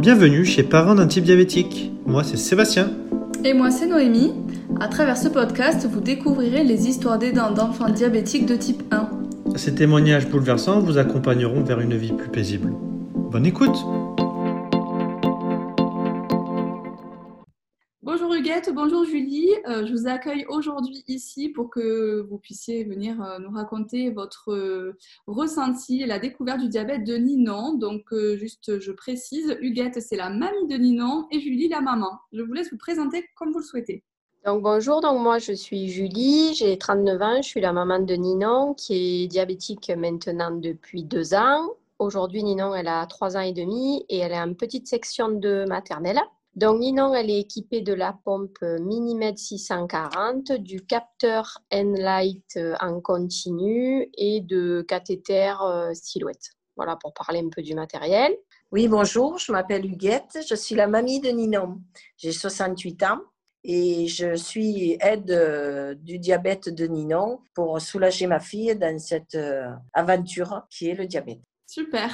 Bienvenue chez Parents d'un type diabétique. Moi, c'est Sébastien. Et moi, c'est Noémie. À travers ce podcast, vous découvrirez les histoires d'aidants d'enfants diabétiques de type 1. Ces témoignages bouleversants vous accompagneront vers une vie plus paisible. Bonne écoute bonjour Julie. Euh, je vous accueille aujourd'hui ici pour que vous puissiez venir euh, nous raconter votre euh, ressenti et la découverte du diabète de Ninon. Donc, juste, je précise, Huguette, c'est la mamie de Ninon et Julie, la maman. Je vous laisse vous présenter comme vous le souhaitez. Donc bonjour, donc moi je suis Julie, j'ai 39 ans, je suis la maman de Ninon qui est diabétique maintenant depuis deux ans. Aujourd'hui Ninon elle a trois ans et demi et elle est en petite section de maternelle. Donc, Ninon, elle est équipée de la pompe Minimed 640, du capteur Enlight euh, en continu et de cathéter euh, silhouette. Voilà pour parler un peu du matériel. Oui, bonjour, je m'appelle Huguette, je suis la mamie de Ninon. J'ai 68 ans et je suis aide euh, du diabète de Ninon pour soulager ma fille dans cette aventure qui est le diabète. Super.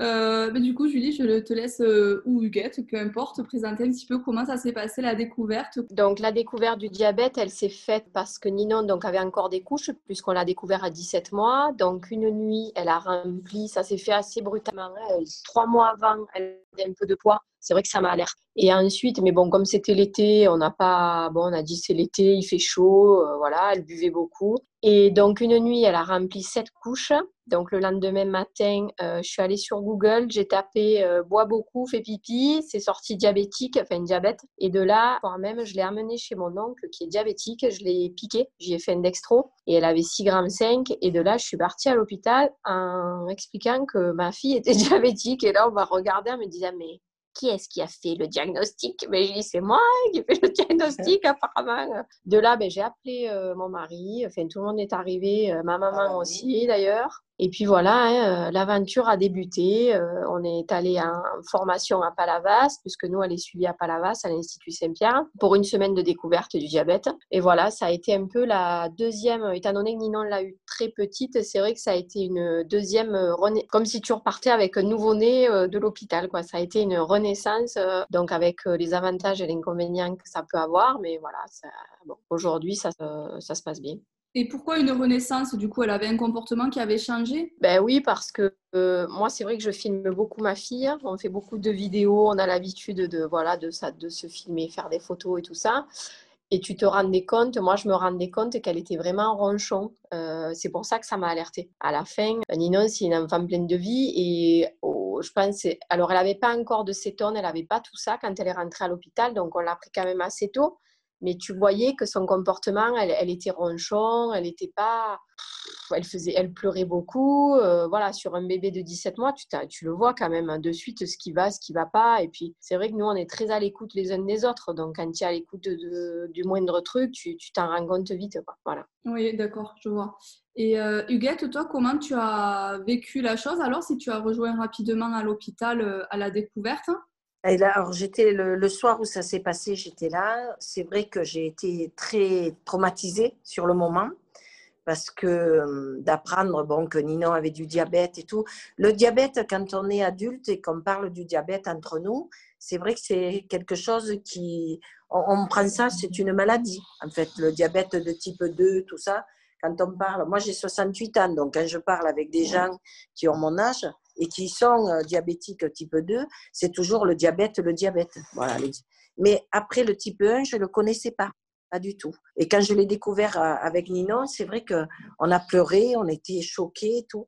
Euh, du coup, Julie, je te laisse, euh, ou Huguette, peu importe, te présenter un petit peu comment ça s'est passé la découverte. Donc, la découverte du diabète, elle s'est faite parce que Ninon donc, avait encore des couches, puisqu'on l'a découvert à 17 mois. Donc, une nuit, elle a rempli, ça s'est fait assez brutalement. Hein. Trois mois avant, elle avait un peu de poids. C'est vrai que ça m'a alerté. Et ensuite, mais bon, comme c'était l'été, on n'a pas, bon, on a dit c'est l'été, il fait chaud, euh, voilà, elle buvait beaucoup. Et donc une nuit, elle a rempli sept couches. Donc le lendemain matin, euh, je suis allée sur Google, j'ai tapé euh, bois beaucoup, fait pipi, c'est sorti diabétique, enfin diabète. Et de là, quand même, je l'ai amenée chez mon oncle qui est diabétique, je l'ai piqué, j'y ai fait un dextro et elle avait 6 grammes 5. Et de là, je suis partie à l'hôpital en expliquant que ma fille était diabétique. Et là, on m'a regardé en me disant mais qui est-ce qui a fait le diagnostic? Mais j'ai dit, c'est moi qui ai fait le diagnostic apparemment. De là, ben, j'ai appelé euh, mon mari, enfin tout le monde est arrivé, euh, ma maman ah, aussi d'ailleurs. Et puis voilà, hein, euh, l'aventure a débuté. Euh, on est allé en formation à Palavas, puisque nous, elle est suivie à Palavas, à l'Institut Saint-Pierre, pour une semaine de découverte du diabète. Et voilà, ça a été un peu la deuxième, étant donné que Ninon l'a eu très petite, c'est vrai que ça a été une deuxième, comme si tu repartais avec un nouveau-né euh, de l'hôpital. Quoi. Ça a été une renaissance, donc avec les avantages et les inconvénients que ça peut avoir. Mais voilà, aujourd'hui, ça se passe bien. Et pourquoi une renaissance Du coup, elle avait un comportement qui avait changé? Ben oui, parce que euh, moi, c'est vrai que je filme beaucoup ma fille. On fait beaucoup de vidéos. On a l'habitude de voilà de ça, de se filmer, faire des photos et tout ça. Et tu te rendais compte, moi je me rendais compte qu'elle était vraiment ronchon. Euh, c'est pour ça que ça m'a alertée. À la fin, Ninon, c'est une enfant pleine de vie et oh, je pense, alors elle n'avait pas encore de cétone, elle n'avait pas tout ça quand elle est rentrée à l'hôpital, donc on l'a pris quand même assez tôt mais tu voyais que son comportement, elle, était ronchon, elle était pas, elle faisait, elle pleurait beaucoup. Euh, voilà, sur un bébé de 17 mois, tu, tu le vois quand même hein, de suite ce qui va, ce qui va pas. Et puis c'est vrai que nous, on est très à l'écoute les uns des autres. Donc quand tu es à l'écoute du moindre truc, tu t'en rends compte vite. Voilà. Oui, d'accord, je vois. Et euh, Huguette, toi, comment tu as vécu la chose? Alors si tu as rejoint rapidement à l'hôpital euh, à la découverte alors, j'étais le, soir où ça s'est passé, j'étais là. C'est vrai que j'ai été très traumatisée sur le moment parce que euh, d'apprendre bon, que Ninon avait du diabète et tout. Le diabète, quand on est adulte et qu'on parle du diabète entre nous, c'est vrai que c'est quelque chose qui. On, on prend ça, c'est une maladie. En fait, le diabète de type 2, tout ça, quand on parle. Moi, j'ai 68 ans, donc quand je parle avec des gens qui ont mon âge, et qui sont euh, diabétiques type 2, c'est toujours le diabète, le diabète. Voilà. Mais après le type 1, je ne le connaissais pas, pas du tout. Et quand je l'ai découvert euh, avec Ninon, c'est vrai qu'on a pleuré, on était choqués et tout.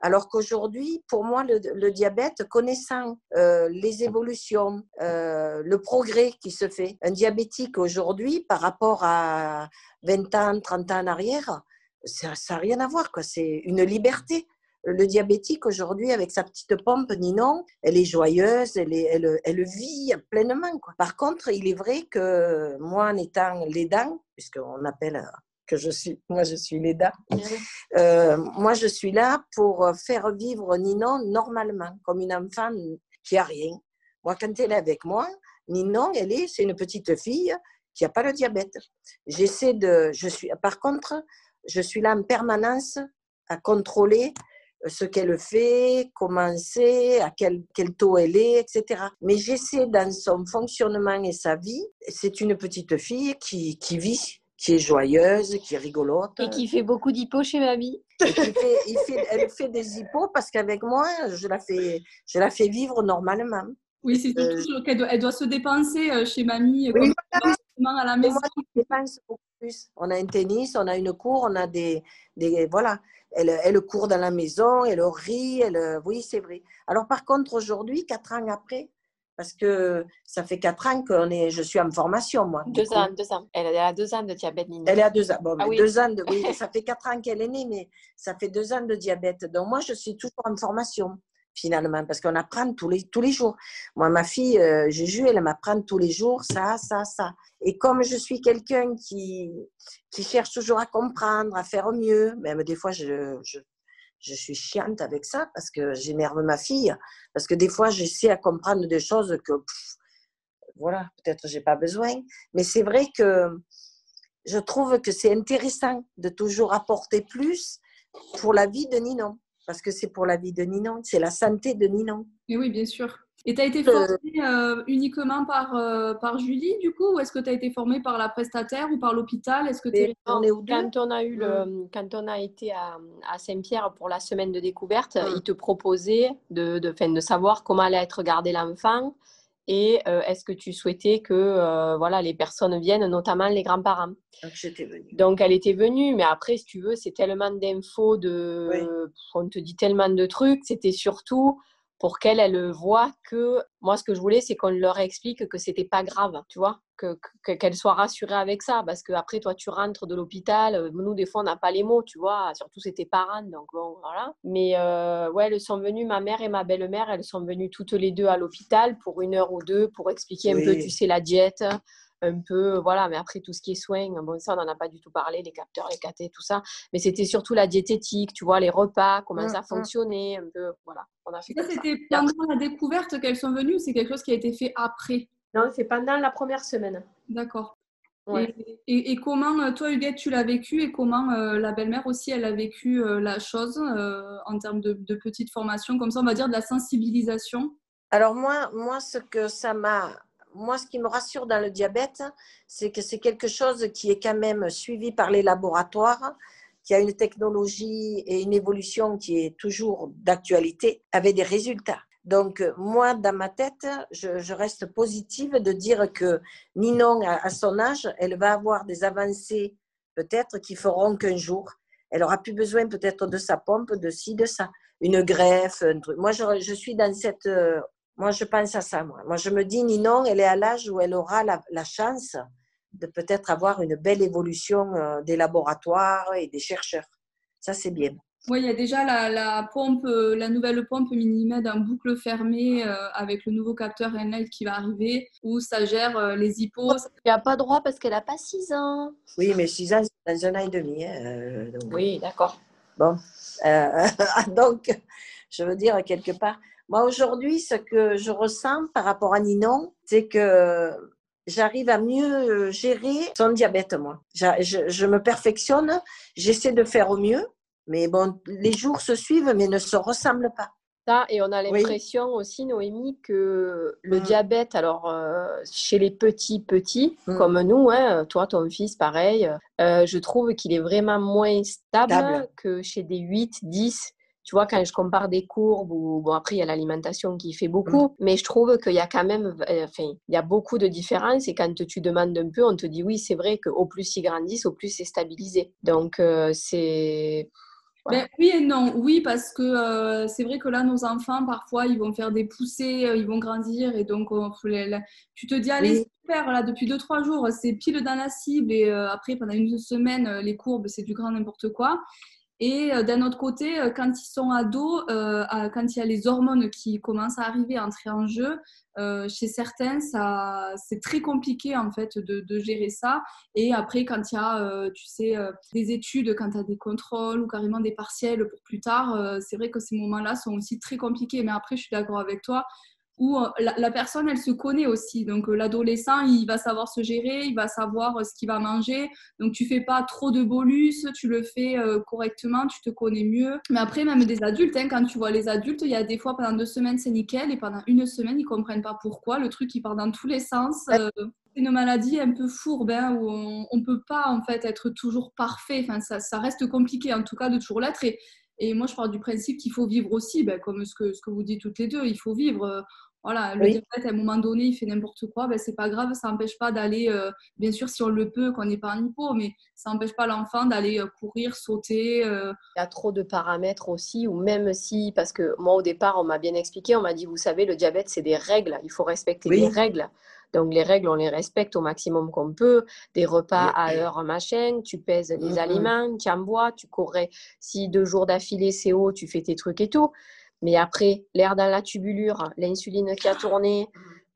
Alors qu'aujourd'hui, pour moi, le, diabète, connaissant euh, les évolutions, le progrès qui se fait, un diabétique aujourd'hui par rapport à 20 ans, 30 ans en arrière, ça n'a rien à voir. C'est une liberté le diabétique aujourd'hui, avec sa petite pompe, Ninon, elle est joyeuse, elle, elle, elle vit pleinement. Quoi. Par contre, il est vrai que moi, en étant l'aidant, puisqu'on appelle que je suis, moi je suis l'aidant, euh, moi je suis là pour faire vivre Ninon normalement, comme une enfant qui a rien. Moi, quand elle est avec moi, Ninon, elle est, c'est une petite fille qui n'a pas le diabète. J'essaie de, je suis, par contre, je suis là en permanence à contrôler ce qu'elle fait, comment c'est, à quel, quel taux elle est, etc. Mais j'essaie dans son fonctionnement et sa vie, c'est une petite fille qui, qui vit qui est joyeuse, qui est rigolote. Et qui fait beaucoup d'hippos chez mamie. Et qui fait, il fait, elle fait des hippos parce qu'avec moi, je la, fais, je la fais vivre normalement. Oui, c'est surtout qu'elle doit, elle doit se dépenser euh, chez mamie, oui, comme à la maison. Moi, dépense beaucoup plus. On a un tennis, on a une cour, on a des... des voilà. Elle, elle court dans la maison, elle rit, elle, oui, c'est vrai. Alors par contre, aujourd'hui, quatre ans après, parce que ça fait quatre ans que est, je suis en formation, moi. Deux ans, deux ans. Elle a deux ans de diabète, Nina. Elle a deux ans. Bon, ah deux ans de, oui, ça fait quatre ans qu'elle est née, mais ça fait deux ans de diabète. Donc moi, je suis toujours en formation, finalement, parce qu'on apprend tous les, tous les jours. Moi, ma fille, euh, Jésus, elle m'apprend tous les jours ça, ça, ça. Et comme je suis quelqu'un qui, qui cherche toujours à comprendre, à faire mieux, même des fois, je, je je suis chiante avec ça parce que j'énerve ma fille. Parce que des fois, j'essaie à comprendre des choses que, voilà, peut-être j'ai pas besoin. Mais c'est vrai que je trouve que c'est intéressant de toujours apporter plus pour la vie de Ninon. Parce que c'est pour la vie de Ninon, c'est la santé de Ninon. Et oui, bien sûr. Et tu as été formée euh, uniquement par, euh, par Julie, du coup, ou est-ce que tu as été formée par la prestataire ou par l'hôpital? Est-ce que quand, on a eu le, quand on a été à, à Saint-Pierre pour la semaine de découverte, ils te proposaient de, de, de savoir comment allait être gardé l'enfant et euh, est-ce que tu souhaitais que voilà, les personnes viennent, notamment les grands-parents? Donc, j'étais venue. Donc, elle était venue, mais après, si tu veux, c'est tellement d'infos, de... on te dit tellement de trucs, c'était surtout pour qu'elle elle voit que moi ce que je voulais c'est qu'on leur explique que c'était pas grave tu vois que qu'elle soit rassurée avec ça parce que après toi tu rentres de l'hôpital euh, nous des fois on n'a pas les mots tu vois surtout c'était parents donc bon voilà. Mais euh, ouais elles sont venues ma mère et ma belle-mère elles sont venues toutes les deux à l'hôpital pour une heure ou deux pour expliquer un peu tu sais la diète un peu, voilà, mais après tout ce qui est soins, bon, ça on n'en a pas du tout parlé, les capteurs, les cathés, tout ça, mais c'était surtout la diététique, tu vois, les repas, comment mmh, ça mmh. fonctionnait, un peu, voilà. On a fait ça, c'était pendant la découverte qu'elles sont venues ou c'est quelque chose qui a été fait après? Non, c'est pendant la première semaine. D'accord. Et, comment, euh, toi Huguette, tu l'as vécu et comment euh, la belle-mère aussi, elle a vécu euh, la chose en termes de, de petite formation, comme ça on va dire de la sensibilisation? Alors moi, moi, ce que ça m'a moi, ce qui me rassure dans le diabète, c'est que c'est quelque chose qui est quand même suivi par les laboratoires, qui a une technologie et une évolution qui est toujours d'actualité, avec des résultats. Donc, moi, dans ma tête, je, reste positive de dire que Ninon, à, son âge, elle va avoir des avancées peut-être qui feront qu'un jour, elle aura plus besoin peut-être de sa pompe, de ci, de ça, une greffe, un truc. Moi, je, je suis dans cette moi, je pense à ça. Moi, moi je me dis, Ninon, elle est à l'âge où elle aura la, chance de peut-être avoir une belle évolution euh, des laboratoires et des chercheurs. Ça, c'est bien. Oui, il y a déjà la, pompe, euh, la nouvelle pompe Minimed en boucle fermée euh, avec le nouveau capteur Enlight qui va arriver où ça gère les hippos. Elle n'a pas droit parce qu'elle n'a pas 6 ans. Oui, mais 6 ans, c'est dans un an et demi. Hein, oui, d'accord. Bon, donc, je veux dire, quelque part, moi, aujourd'hui, ce que je ressens par rapport à Ninon, c'est que j'arrive à mieux gérer son diabète, moi. Je, me perfectionne, j'essaie de faire au mieux, mais bon, les jours se suivent, mais ne se ressemblent pas. Ça, et on a l'impression aussi, Noémie, que le mm. diabète, alors euh, chez les petits petits, mm. comme nous, hein, toi, ton fils, pareil, euh, je trouve qu'il est vraiment moins stable, que chez des 8, 10, tu vois, quand je compare des courbes, ou bon, après, il y a l'alimentation qui fait beaucoup, mm. mais je trouve qu'il y a quand même, euh, enfin, il y a beaucoup de différences et quand tu demandes un peu, on te dit oui, c'est vrai qu'au plus ils grandissent, au plus c'est stabilisé. Donc, euh, c'est. Ben, oui et non. Oui, parce que euh, c'est vrai que là, nos enfants, parfois, ils vont faire des poussées, ils vont grandir et donc tu te dis, allez, super, là, depuis 2-3 jours, c'est pile dans la cible et après, pendant une semaine, les courbes, c'est du grand n'importe quoi. Et euh, d'un autre côté, euh, quand ils sont ados, euh, quand il y a les hormones qui commencent à arriver, à entrer en jeu, chez certains, ça, c'est très compliqué en fait de, gérer ça. Et après, quand il y a, tu sais, des études, quand tu as des contrôles ou carrément des partiels pour plus tard, c'est vrai que ces moments-là sont aussi très compliqués. Mais après, je suis d'accord avec toi. Où euh, la, personne, elle se connaît aussi. Donc, euh, l'adolescent, il va savoir se gérer, il va savoir ce qu'il va manger. Donc, tu fais pas trop de bolus, tu le fais correctement, tu te connais mieux. Mais après, même des adultes, hein, quand tu vois les adultes, il y a des fois, pendant deux semaines, c'est nickel, et pendant une semaine, ils comprennent pas pourquoi. Le truc, il part dans tous les sens. c'est une maladie un peu fourbe hein, où on ne peut pas en fait être toujours parfait. Enfin, ça, ça, reste compliqué en tout cas de toujours l'être. Et, et moi, je parle du principe qu'il faut vivre aussi, ben, comme ce que, ce que vous dites toutes les deux. Il faut vivre. Euh, voilà, le diabète, à un moment donné, il fait n'importe quoi, ben, c'est pas grave, ça n'empêche pas d'aller, euh, bien sûr, si on le peut, qu'on n'est pas en hypo, mais ça n'empêche pas l'enfant d'aller euh, courir, sauter. Il y a trop de paramètres aussi, ou même si, parce que moi, au départ, on m'a bien expliqué, on m'a dit, vous savez, le diabète, c'est des règles, il faut respecter les règles. Donc les règles, on les respecte au maximum qu'on peut. Des repas à heure, machin, tu pèses les mm-hmm. aliments, tu en bois, tu courrais. Si deux jours d'affilée c'est haut, tu fais tes trucs et tout. Mais après, l'air dans la tubulure, l'insuline qui a tourné,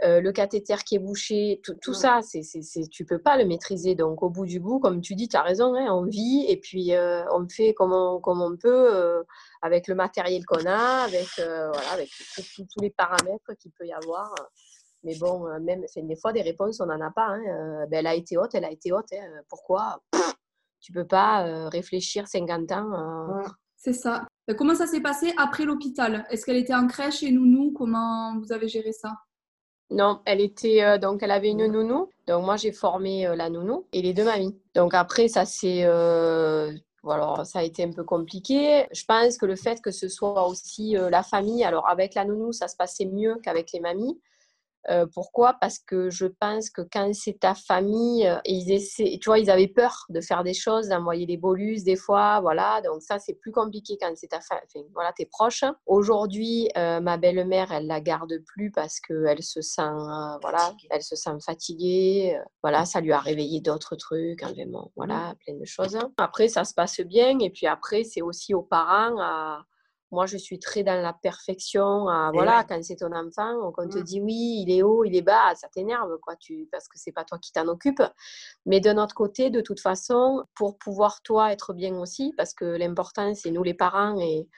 euh, le cathéter qui est bouché, tout, ça, c'est, c'est, tu peux pas le maîtriser. Donc, au bout du bout, comme tu dis, tu as raison, hein, on vit et puis euh, on fait comme on, comme on peut euh, avec le matériel qu'on a, avec, voilà, avec tous les paramètres qu'il peut y avoir. Mais bon, même des fois, des réponses, on n'en a pas. Hein. Ben, elle a été haute, elle a été haute. Hein. Pourquoi? Tu peux pas réfléchir 50 ans. C'est ça. Ben, comment ça s'est passé après l'hôpital? Est-ce qu'elle était en crèche et nounou? Comment vous avez géré ça? Non, elle était donc elle avait une nounou. Donc moi j'ai formé la nounou et les deux mamies. Donc après ça c'est ça a été un peu compliqué. Je pense que le fait que ce soit aussi la famille, alors avec la nounou, ça se passait mieux qu'avec les mamies. Euh, pourquoi? Parce que je pense que quand c'est ta famille, euh, ils essaient, tu vois, ils avaient peur de faire des choses, d'envoyer des bolus des fois, voilà. Donc ça, c'est plus compliqué quand c'est ta famille, enfin, voilà, tes proches. Aujourd'hui, euh, ma belle-mère, elle la garde plus parce qu'elle se sent, voilà, elle se sent fatiguée. voilà, ça lui a réveillé d'autres trucs, vraiment, voilà, plein de choses. Après, ça se passe bien, et puis après, c'est aussi aux parents à moi, je suis très dans la perfection. voilà, quand c'est ton enfant, on te mmh. dit oui, il est haut, il est bas, ça t'énerve, quoi, tu, parce que c'est pas toi qui t'en occupe. Mais de notre côté, de toute façon, pour pouvoir toi être bien aussi, parce que l'important, c'est nous les parents et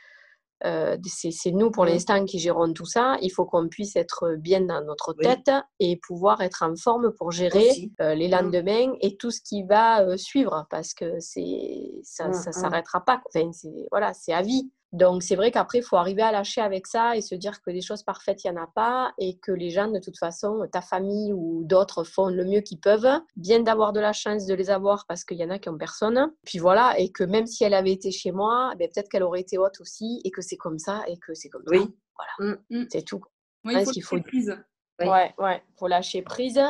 euh, c'est nous pour mmh. l'instant qui gérons tout ça. Il faut qu'on puisse être bien dans notre tête et pouvoir être en forme pour gérer euh, les mmh. lendemains et tout ce qui va euh, suivre parce que ça ne s'arrêtera pas. Enfin, voilà, c'est à vie. Donc, c'est vrai qu'après, il faut arriver à lâcher avec ça et se dire que des choses parfaites, il n'y en a pas et que les gens, de toute façon, ta famille ou d'autres font le mieux qu'ils peuvent. Bien d'avoir de la chance de les avoir parce qu'il y en a qui ont personne. Puis voilà, et que même si elle avait été chez moi, ben, peut-être qu'elle aurait été haute aussi et que c'est comme ça et que c'est comme oui. ça. Voilà, mmh, mmh. c'est tout. Oui, il faut, lâcher prise. Ouais, ouais, faut lâcher prise.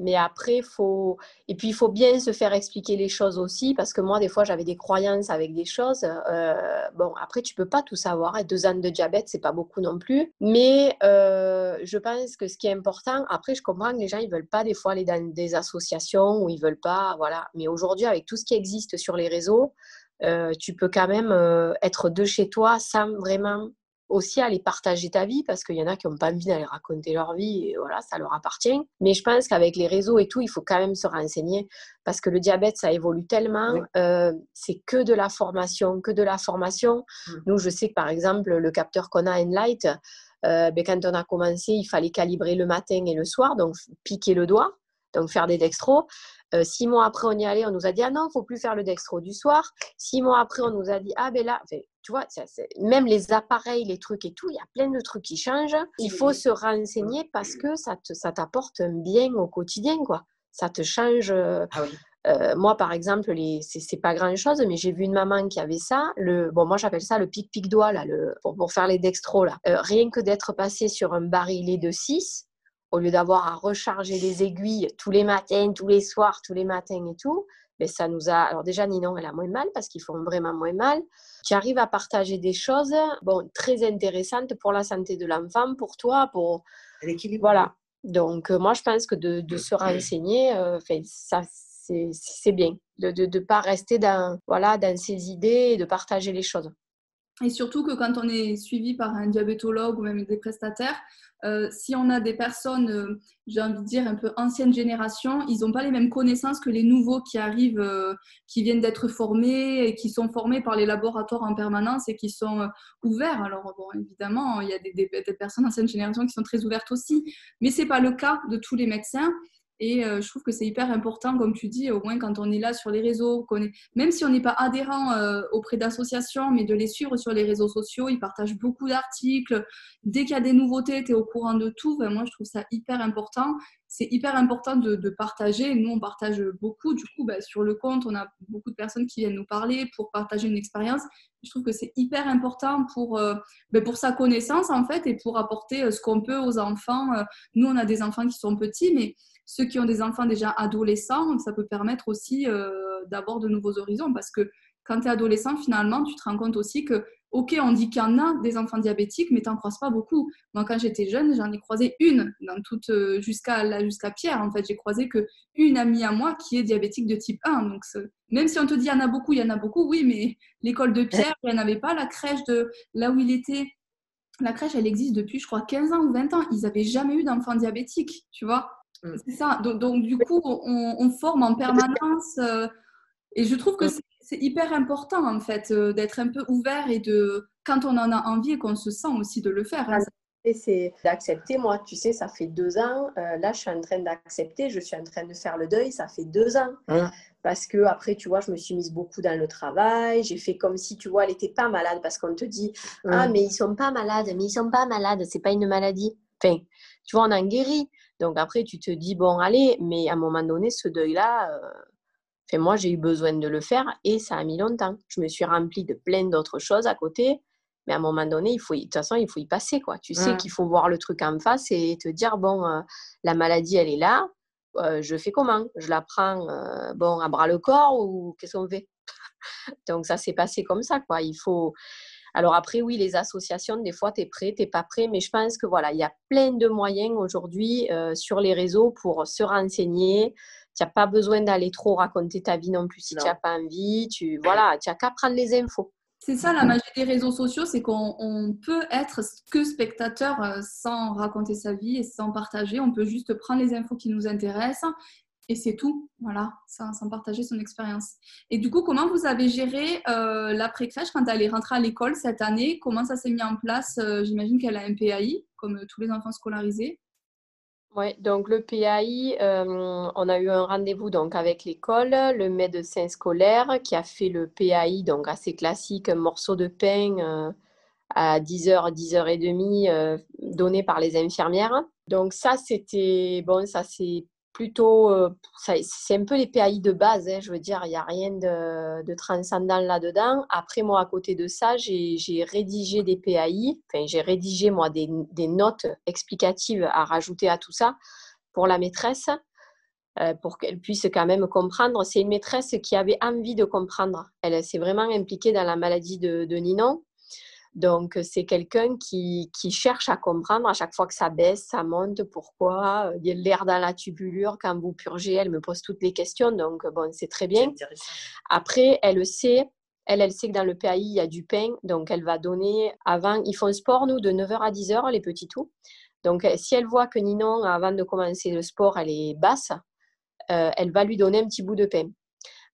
Mais après, faut. Et puis, il faut bien se faire expliquer les choses aussi, parce que moi, des fois, j'avais des croyances avec des choses. Euh, bon, après, tu peux pas tout savoir. Et deux ans de diabète, c'est pas beaucoup non plus. Mais euh, je pense que ce qui est important, après, je comprends que les gens, ils veulent pas des fois aller dans des associations ou ils veulent pas. Voilà. Mais aujourd'hui, avec tout ce qui existe sur les réseaux, euh, tu peux quand même être de chez toi sans vraiment aussi aller partager ta vie parce qu'il y en a qui n'ont pas envie d'aller raconter leur vie et voilà, ça leur appartient. Mais je pense qu'avec les réseaux et tout, il faut quand même se renseigner parce que le diabète, ça évolue tellement. Euh, c'est que de la formation, que de la formation. Mmh. Nous, je sais que par exemple, le capteur qu'on a Enlight, euh, ben, quand on a commencé, il fallait calibrer le matin et le soir, donc piquer le doigt, donc faire des dextros. Euh, six mois après, on y allait, on nous a dit ah non, il faut plus faire le dextro du soir. Six mois après, on nous a dit ah ben là, tu vois, même les appareils, les trucs et tout, il y a plein de trucs qui changent. Il faut se renseigner parce que ça, ça t'apporte un bien au quotidien, quoi. Ça te change. Euh, ah euh, moi, par exemple, les... c'est pas grand chose, mais j'ai vu une maman qui avait ça. Le... Bon, moi, j'appelle ça le pic-pic-doigt, là, le... pour, pour, faire les dextros, là. rien que d'être passé sur un barillet de 6, au lieu d'avoir à recharger les aiguilles tous les matins, tous les soirs, tous les matins et tout, mais ça nous a. Alors, déjà, Ninon, elle a moins mal parce qu'ils font vraiment moins mal. Tu arrives à partager des choses bon, très intéressantes pour la santé de l'enfant, pour toi, pour. L'équilibre. Voilà. Donc, euh, moi, je pense que de, de se renseigner, euh, ça, c'est bien. De ne pas rester dans, voilà, dans ses idées et de partager les choses. Et surtout que quand on est suivi par un diabétologue ou même des prestataires, euh, si on a des personnes, euh, j'ai envie de dire, un peu ancienne génération, ils n'ont pas les mêmes connaissances que les nouveaux qui arrivent, euh, qui viennent d'être formés et qui sont formés par les laboratoires en permanence et qui sont ouverts. Alors, bon, évidemment, il y a des, personnes ancienne génération qui sont très ouvertes aussi, mais ce n'est pas le cas de tous les médecins. Et euh, je trouve que c'est hyper important, comme tu dis, au moins quand on est là sur les réseaux, même si on n'est pas adhérent euh, auprès d'associations, mais de les suivre sur les réseaux sociaux, ils partagent beaucoup d'articles. Dès qu'il y a des nouveautés, tu es au courant de tout. moi, je trouve ça hyper important. C'est hyper important de, partager. Nous, on partage beaucoup. Du coup, bah, sur le compte, on a beaucoup de personnes qui viennent nous parler pour partager une expérience. Je trouve que c'est hyper important pour, bah, pour sa connaissance, en fait, et pour apporter ce qu'on peut aux enfants. Nous, on a des enfants qui sont petits, mais ceux qui ont des enfants déjà adolescents, ça peut permettre aussi euh, d'avoir de nouveaux horizons parce que quand tu es adolescent, finalement, tu te rends compte aussi que, ok, on dit qu'il y en a des enfants diabétiques, mais tu n'en croises pas beaucoup. Moi, quand j'étais jeune, j'en ai croisé une, dans toute, euh, jusqu'à, jusqu'à Pierre. En fait, j'ai croisé qu'une amie à moi qui est diabétique de type 1. Donc, même si on te dit il y en a beaucoup, il y en a beaucoup, oui, mais l'école de Pierre, il n'y en avait pas. La crèche de là où il était, la crèche, elle existe depuis, je crois, 15 ans ou 20 ans. Ils n'avaient jamais eu d'enfants diabétiques, tu vois. Mm. C'est ça. Donc, du coup, on, forme en permanence. Euh, et je trouve que mm. c'est hyper important, en fait, euh, d'être un peu ouvert et de, quand on en a envie et qu'on se sent aussi de le faire. Hein. c'est d'accepter. Moi, tu sais, ça fait deux ans. Euh, là, je suis en train d'accepter. Je suis en train de faire le deuil. Ça fait deux ans. Parce que après, tu vois, je me suis mise beaucoup dans le travail. J'ai fait comme si, tu vois, elle n'était pas malade. Parce qu'on te dit, ah, mais ils sont pas malades. Mais ils sont pas malades. C'est pas une maladie. Enfin, tu vois, on en guérit. Donc après, tu te dis, bon, allez, mais à un moment donné, ce deuil-là, euh, moi, j'ai eu besoin de le faire et ça a mis longtemps. Je me suis remplie de plein d'autres choses à côté. Mais à un moment donné, il faut, de toute façon, il faut y passer. Quoi. Tu sais mmh. qu'il faut voir le truc en face et te dire, bon, euh, la maladie, elle est là. Euh, je fais comment? Je la prends bon, à bras le corps ou qu'est-ce qu'on fait? Donc ça s'est passé comme ça. Quoi. Il faut, alors après, oui, les associations, des fois, tu es prêt, tu n'es pas prêt, mais je pense que voilà, il y a plein de moyens aujourd'hui euh, sur les réseaux pour se renseigner. Tu n'as pas besoin d'aller trop raconter ta vie non plus si tu n'as pas envie. Tu voilà, tu n'as qu'à prendre les infos. C'est ça la magie des réseaux sociaux, c'est qu'on peut être que spectateur euh, sans raconter sa vie et sans partager. On peut juste prendre les infos qui nous intéressent et c'est tout, voilà, sans, partager son expérience. Et du coup, comment vous avez géré euh, l'après-crèche quand elle est rentrée à l'école cette année? Comment ça s'est mis en place? Euh, J'imagine qu'elle a un PAI, comme tous les enfants scolarisés. Oui, donc le PAI, euh, on a eu un rendez-vous donc avec l'école, le médecin scolaire qui a fait le PAI, donc assez classique, un morceau de pain à 10h, 10h30 donné par les infirmières. Donc ça, c'était, bon, ça c'est plutôt, euh, c'est un peu les PAI de base, hein, je veux dire, il n'y a rien de, transcendant là-dedans. Après, moi, à côté de ça, j'ai rédigé des PAI, enfin, j'ai rédigé, moi, des, notes explicatives à rajouter à tout ça pour la maîtresse, euh, pour qu'elle puisse quand même comprendre. C'est une maîtresse qui avait envie de comprendre. Elle s'est vraiment impliquée dans la maladie de, de Ninon. Donc, c'est quelqu'un qui, cherche à comprendre à chaque fois que ça baisse, ça monte, pourquoi, il y a l'air dans la tubulure, quand vous purgez, elle me pose toutes les questions, donc bon, c'est très bien. Après, elle sait, elle, elle sait que dans le PAI, il y a du pain, donc elle va donner, avant, ils font sport, nous, de 9h à 10h, les petits tout. Donc, si elle voit que Ninon, avant de commencer le sport, elle est basse, euh, elle va lui donner un petit bout de pain.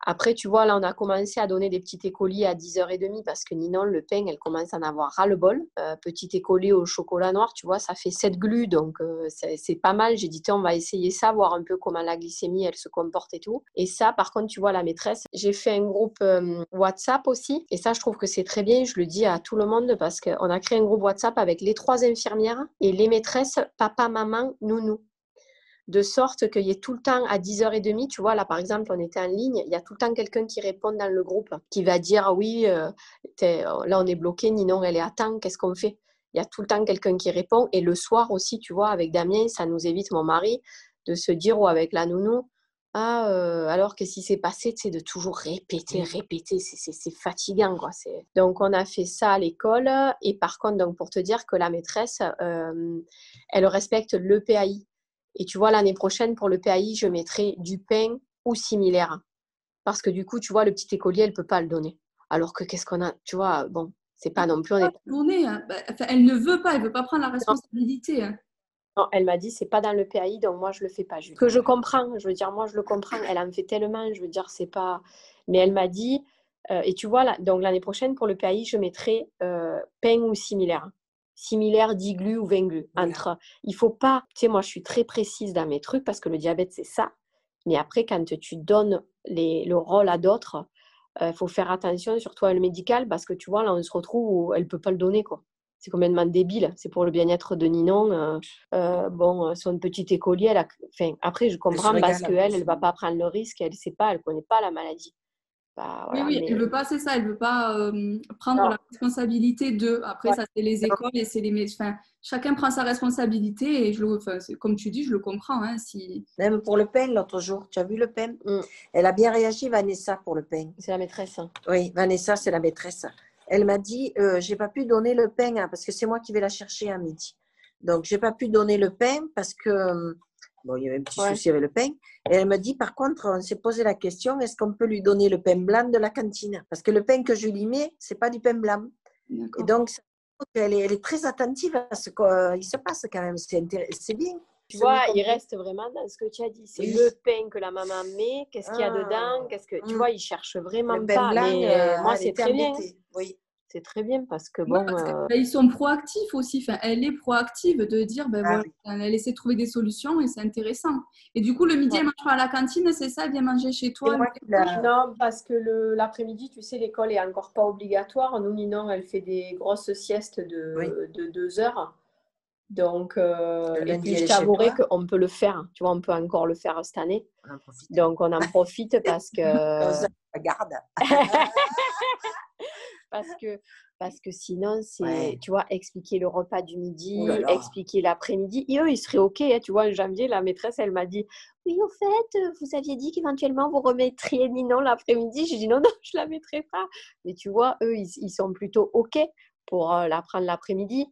Après, tu vois, là, on a commencé à donner des petits écoliers à 10h30 parce que Ninon, le pain, elle commence à en avoir ras-le-bol. Euh, petit écolier au chocolat noir, tu vois, ça fait 7 glues, donc euh, c'est pas mal. J'ai dit, on va essayer ça, voir un peu comment la glycémie, elle se comporte et tout. Et ça, par contre, tu vois, la maîtresse, j'ai fait un groupe euh, WhatsApp aussi. Et ça, je trouve que c'est très bien. Je le dis à tout le monde parce qu'on a créé un groupe WhatsApp avec les trois infirmières et les maîtresses, papa, maman, nounou de sorte qu'il y ait tout le temps à 10h30, tu vois, là par exemple, on était en ligne, il y a tout le temps quelqu'un qui répond dans le groupe, qui va dire oui, euh, là on est bloqué, Ninon elle est à temps, qu'est-ce qu'on fait? Il y a tout le temps quelqu'un qui répond. Et le soir aussi, tu vois, avec Damien, ça nous évite, mon mari, de se dire ou avec la nounou, ah, euh, alors qu'est-ce qui s'est passé C'est de toujours répéter, répéter, c'est fatigant. Quoi. Donc, on a fait ça à l'école. Et par contre, donc, pour te dire que la maîtresse, euh, elle respecte le PAI. Et tu vois, l'année prochaine, pour le PAI, je mettrai du pain ou similaire. Parce que du coup, tu vois, le petit écolier, elle ne peut pas le donner. Alors que qu'est-ce qu'on a? Tu vois, bon, C'est pas non plus. On est... Tourner, hein. Bah, enfin, elle ne veut pas, elle veut pas prendre la responsabilité. hein. Non, elle m'a dit c'est pas dans le PAI, donc moi je le fais pas. Julie. Que je comprends, je veux dire, moi je le comprends. Elle en fait tellement, je veux dire, c'est pas. Mais elle m'a dit, euh, et tu vois, là, donc l'année prochaine pour le PAI, je mettrai euh, pain ou similaire. Similaire, 10 glu ou 20 glu. Voilà. Entre, il faut pas, tu sais, moi je suis très précise dans mes trucs parce que le diabète c'est ça. Mais après, quand tu donnes les, le rôle à d'autres, il faut faire attention, surtout à le médical, parce que tu vois, là on se retrouve où elle peut pas le donner, quoi. C'est complètement débile. C'est pour le bien-être de Ninon. euh, euh, bon, euh, son petit écolier, elle a... enfin, après, je comprends parce qu'elle, elle va oui. pas prendre le risque. Elle sait pas, elle connaît pas la maladie. Bah, voilà, oui, oui, mais- elle veut pas, c'est ça, elle veut pas euh, prendre Non. la responsabilité de. Après, Ouais. ça, c'est les écoles et c'est les médecins. Enfin, chacun prend sa responsabilité et je le, enfin, comme tu dis, je le comprends. Hein, si... Même pour le pain, l'autre jour, tu as vu le pain Mm. Elle a bien réagi, Vanessa, pour le pain. C'est la maîtresse. hein. Oui, Vanessa, c'est la maîtresse. Elle m'a dit, euh, j'ai pas pu donner le pain hein, parce que c'est moi qui vais la chercher à midi. Donc, j'ai pas pu donner le pain parce que, euh, bon, il y avait un petit Ouais. souci avec le pain. Et elle me dit, par contre, on s'est posé la question, est-ce qu'on peut lui donner le pain blanc de la cantine? Parce que le pain que je lui mets, c'est pas du pain blanc. Et donc, est, elle est très attentive à ce qu'il se passe quand même. C'est bien. Tu vois, il reste vraiment dans ce que tu as dit. C'est Oui. le pain que la maman met, qu'est-ce qu'il y a Ah. dedans, qu'est-ce que tu Mm. vois, il cherche vraiment Le pain pas. blanc, mais euh, moi, c'est très bien. Oui. C'est très bien parce que bon, parce que, euh, ben, ils sont proactifs aussi. Enfin, elle est proactive de dire, ben Ah voilà, elle essaie de trouver des solutions et c'est intéressant. Et du coup, le midi, Ouais. elle mange pas à la cantine, c'est ça, elle vient manger chez toi. Moi l'a- Non, parce que le- l'après-midi, tu sais, l'école est encore pas obligatoire. Nous, Ninon, elle fait des grosses siestes de, Oui. de deux heures. Donc, euh, et puis je t'avouerai qu'on peut le faire. Tu vois, on peut encore le faire cette année. On en profite. Donc, on en profite parce que, Dans. parce que, parce que sinon, c'est, Ouais. tu vois, expliquer le repas du midi, Ouh là là. expliquer l'après-midi. Et eux, ils seraient OK. hein. Tu vois, en janvier, la maîtresse, elle m'a dit Oui, au fait, euh, vous aviez dit qu'éventuellement, vous remettriez Ninon l'après-midi. J'ai dit Non, non, je la mettrai pas. Mais tu vois, eux, ils, ils sont plutôt OK pour euh, la prendre l'après-midi.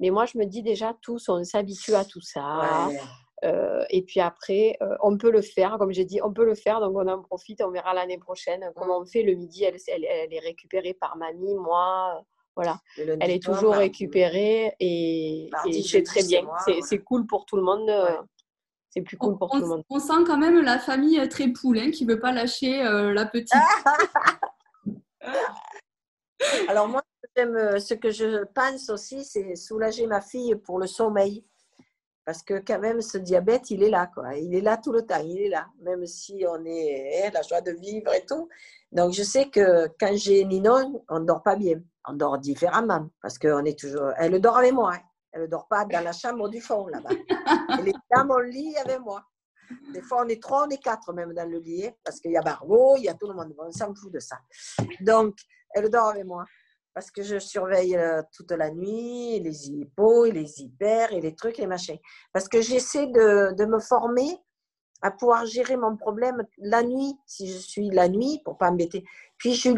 Mais moi, je me dis déjà, tous, on s'habitue à tout ça. Ouais. Euh, et puis après, euh, on peut le faire, comme j'ai dit, on peut le faire, donc on en profite, on verra l'année prochaine comment on fait. Le midi, elle, elle- elle est récupérée par mamie, moi, voilà. Elle est toujours mardi. récupérée et, c'est très bien. C'est voilà. cool pour tout le monde. euh, Ouais. C'est plus On, cool pour tout le on- monde. on sent quand même la famille très poule hein, qui veut pas lâcher euh, la petite. Alors moi, ce que je pense aussi, c'est soulager ma fille pour le sommeil. Parce que quand même, ce diabète, il est là. Quoi. Il est là tout le temps. Il est là. Même si on est hein, la joie de vivre et tout. Donc, je sais que quand j'ai Ninon, on ne dort pas bien. On dort différemment. Parce qu'on est toujours... Elle dort avec moi. hein. Elle ne dort pas dans la chambre du fond, là-bas. Elle est dans mon lit avec moi. Des fois, on est trois, on est quatre même dans le lit. hein, parce qu'il y a Barbeau, il y a tout le monde. On s'en fout de ça. Donc, elle dort avec moi. Parce que je surveille euh, toute la nuit les hippos, et les hyper, et les trucs, les machins. Parce que j'essaie de, me former à pouvoir gérer mon problème la nuit, si je suis la nuit, pour pas embêter. Puis je